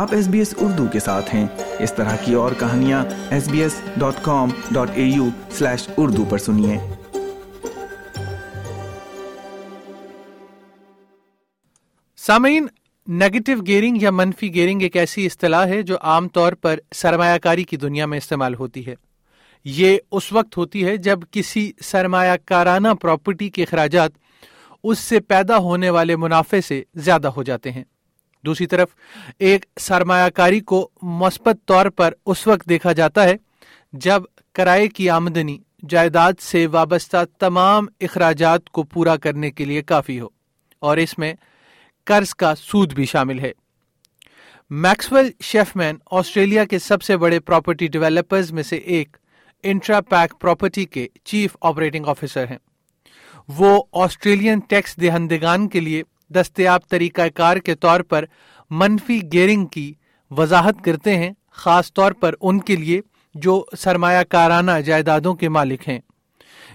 آپ S B S Urdu کے ساتھ ہیں۔ اس طرح کی اور کہانیاں S B S dot com dot A U slash Urdu پر سنیے۔ سامعین نیگیٹو گیئرنگ یا منفی گیئرنگ ایک ایسی اصطلاح ہے جو عام طور پر سرمایہ کاری کی دنیا میں استعمال ہوتی ہے۔ یہ اس وقت ہوتی ہے جب کسی سرمایہ کارانہ پراپرٹی کے اخراجات اس سے پیدا ہونے والے منافع سے زیادہ ہو جاتے ہیں۔ دوسری طرف، ایک سرمایہ کاری کو مثبت طور پر اس وقت دیکھا جاتا ہے جب کرائے کی آمدنی، جائیداد سے وابستہ تمام اخراجات کو پورا کرنے کے لیے کافی ہو، اور اس میں قرض کا سود بھی شامل ہے۔ میکسویل شیف مین آسٹریلیا کے سب سے بڑے پراپرٹی ڈیولپرز میں سے ایک انٹرا پیک پراپرٹی کے چیف آپریٹنگ آفیسر ہیں۔ وہ آسٹریلین ٹیکس دہندگان کے لیے دستیاب طریقہ کار کے طور پر منفی گیئرنگ کی وضاحت کرتے ہیں، خاص طور پر ان کے لیے جو سرمایہ کارانہ جائیدادوں کے مالک ہیں۔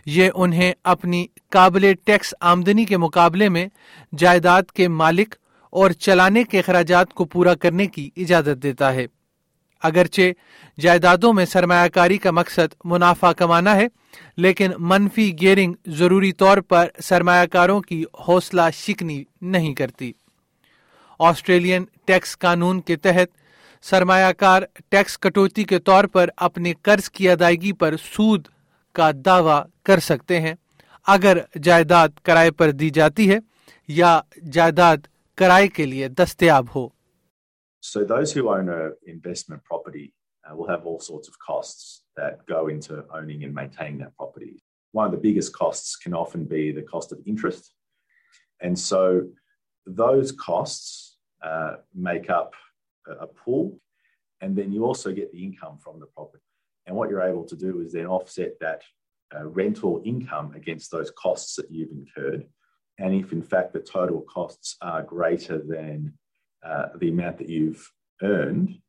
یہ انہیں اپنی قابل ٹیکس آمدنی کے مقابلے میں جائیداد کے مالک اور چلانے کے اخراجات کو پورا کرنے کی اجازت دیتا ہے۔ اگرچہ جائیدادوں میں سرمایہ کاری کا مقصد منافع کمانا ہے، لیکن منفی گیئرنگ ضروری طور پر سرمایہ کاروں کی حوصلہ شکنی نہیں کرتی۔ آسٹریلین ٹیکس قانون کے تحت سرمایہ کار ٹیکس کٹوتی کے طور پر اپنے قرض کی ادائیگی پر سود کا دعوی کر سکتے ہیں۔ اگر جائیداد کرائے پر دی جاتی ہے یا جائیداد کرائے کے لیے دستیاب ہو۔ So those who own an investment property uh, will have all sorts of costs that go into owning and maintaining that property. One of the biggest costs can often be the cost of interest. And so those costs uh, make up a, a pool, and then you also get the income from the property. And what you're able to do is then offset that uh, rental income against those costs that you've incurred. And if in fact the total costs are greater than uh, the amount that you've earned,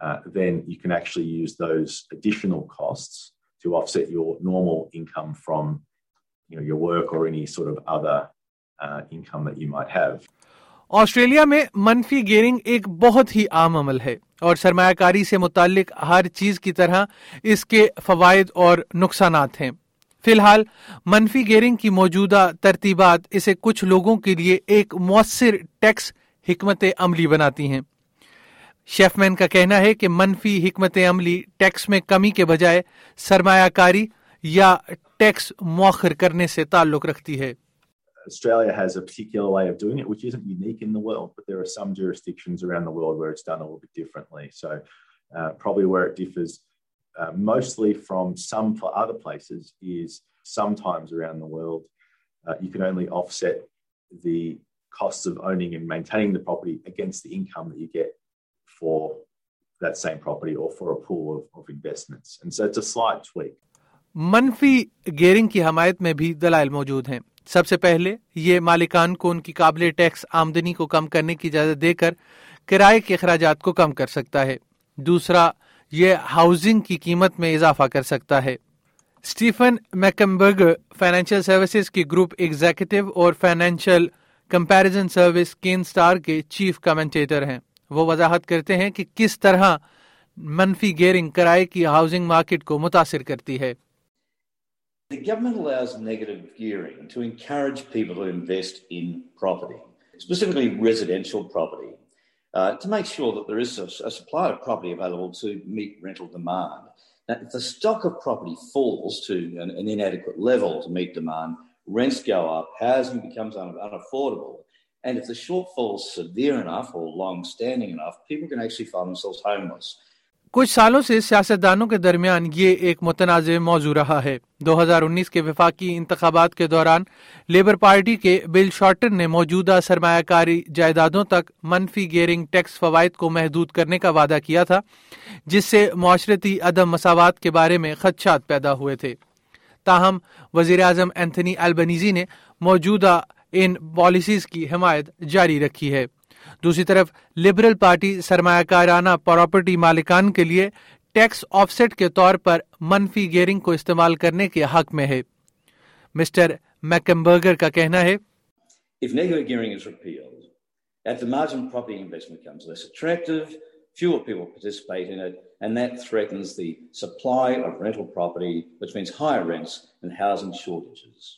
uh, then you can actually use those additional costs to offset your normal income from you know, your work or any sort of other uh, income that you might have. Australia میں منفی gearing ایک بہت ہی عام عمل ہے اور سرمایہ کاری سے متعلق ہر چیز کی طرح اس کے فوائد اور نقصانات ہیں فی الحال منفی گیئرنگ کی موجودہ ترتیبات اسے کچھ لوگوں کے لیے ایک مؤثر ٹیکس حکمت عملی بناتی ہیں شیف مین کا کہنا ہے کہ منفی حکمت عملی ٹیکس میں کمی کے بجائے سرمایہ کاری یا ٹیکس مؤخر کرنے سے تعلق رکھتی ہے Australia has a particular way of doing it, which isn't unique in the world, but there are some jurisdictions around the world where it's done a little bit differently. So, uh, probably where it differs uh, mostly from some for other places is sometimes around the world, uh, you can only offset the costs of owning and maintaining the property against the income that you get for that same property or for a pool of, of investments. And so it's a slight tweak. منفی gearing کی حمایت میں بھی دلائل موجود ہیں سب سے پہلے یہ مالکان کو ان کی قابل ٹیکس آمدنی کو کم کرنے کی اجازت دے کر کرائے کے اخراجات کو کم کر سکتا ہے دوسرا یہ ہاؤسنگ کی قیمت میں اضافہ کر سکتا ہے اسٹیفن میکمبرگ فائنینشیل سروسز کی گروپ ایگزیکٹو اور financial comparison service Canstar کے چیف کمنٹیٹر ہیں وہ وضاحت کرتے ہیں کہ کس طرح منفی گیئرنگ کرائے کی ہاؤسنگ مارکیٹ کو متاثر کرتی ہے The government allows negative gearing to encourage people to invest in property, specifically residential property, uh, to make sure that there is a, a supply of property available to meet rental demand. Now, if the stock of property falls to an, an inadequate level to meet demand, rents go up, housing becomes un- unaffordable. And if the shortfall is severe enough or long standing enough, people can actually find themselves homeless. کچھ سالوں سے سیاستدانوں کے درمیان یہ ایک متنازع موضوع رہا ہے دو ہزار انیس کے وفاقی انتخابات کے دوران لیبر پارٹی کے بل شارٹر نے موجودہ سرمایہ کاری جائیدادوں تک منفی گیئرنگ ٹیکس فوائد کو محدود کرنے کا وعدہ کیا تھا جس سے معاشرتی عدم مساوات کے بارے میں خدشات پیدا ہوئے تھے تاہم وزیر اعظم اینتھنی البنیزی نے موجودہ ان پالیسیز کی حمایت جاری رکھی ہے۔ دوسری طرف لبرل پارٹی سرمایہ کارانہ پراپرٹی مالکان کے لیے ٹیکس آف سیٹ کے طور پر منفی گیئرنگ کو استعمال کرنے کے حق میں ہے۔ مسٹر میکمبرگر کا کہنا ہے If negative gearing is repealed, at the margin property investment becomes less attractive, fewer people participate in it, and that threatens the supply of rental property, which means higher rents and housing shortages.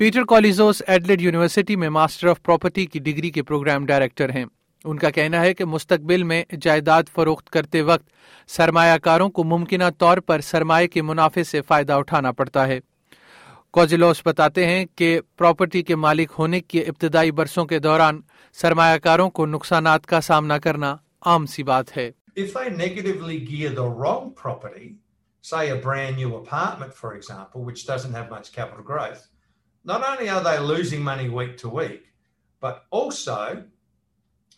Peter Koulizos Adelaide university میں master of property کی degree کے programme director ہیں ان کا کہنا ہے کہ مستقبل میں جائیداد فروخت کرتے وقت سرمایہ کاروں کو ممکنہ طور پر سرمایہ کے منافع سے فائدہ اٹھانا پڑتا ہے کوزلوس بتاتے ہیں کہ پراپرٹی کے مالک ہونے کے ابتدائی برسوں کے دوران سرمایہ کاروں کو نقصانات کا سامنا کرنا عام سی بات ہے If they negatively gear the wrong property, say a brand new apartment, for example, which doesn't have much capital growth, not only are they losing money week to week, but also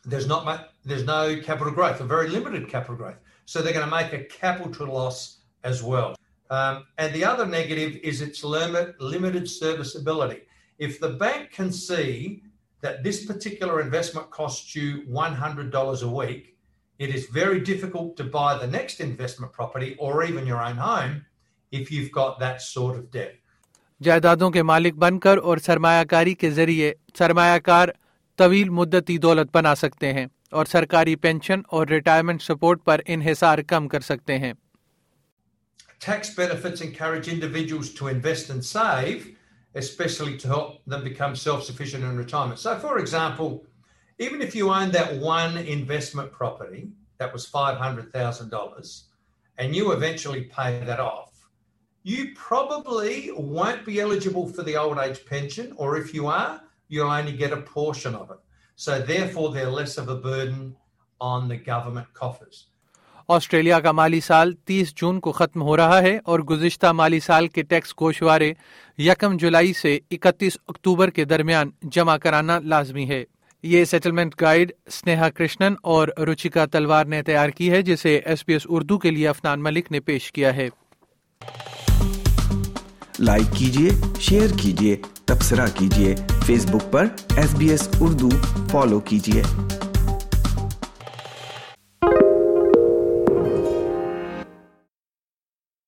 there's not much, there's no capital growth, a very limited capital growth. So they're going to make a capital loss as well. Um, and the other negative is its limit, limited serviceability. If the bank can see that this particular investment costs you $100 a week, it is very difficult to buy the next investment property or even your own home if you've got that sort of debt. جائیدادوں کے مالک بن کر اور سرمایہ کاری کے ذریعے سرمایہ کار طویل مدتی دولت بنا سکتے ہیں اور سرکاری پینشن اور ریٹائرمنٹ سپورٹ پر انحصار کم کر سکتے ہیں tax benefits encourage individuals to invest and save especially to help them become self-sufficient in retirement. So, for example, even if you own that one investment property that was $500,000 and you eventually pay that off, you probably won't be eligible for the old age pension, or if you are, you'll only get a portion of it. So, therefore, they're less of a burden on the government coffers. Australia کا مالی سال تیس جون کو ختم ہو رہا ہے اور گزشتہ مالی سال کے ٹیکس گوشوارے یکم جولائی سے اکتیس اکتوبر کے درمیان جمع کرانا لازمی ہے۔ یہ سیٹلمنٹ گائیڈ سنیہا کرشنن اور روچیکا تلوار نے تیار کی ہے، جسے ایس پی ایس اردو کے لیے افنان ملک نے پیش کیا ہے۔ لائک کیجیے شیئر کیجیے تبصرہ کیجیے فیس بک پر S B S Urdu follow کیجیے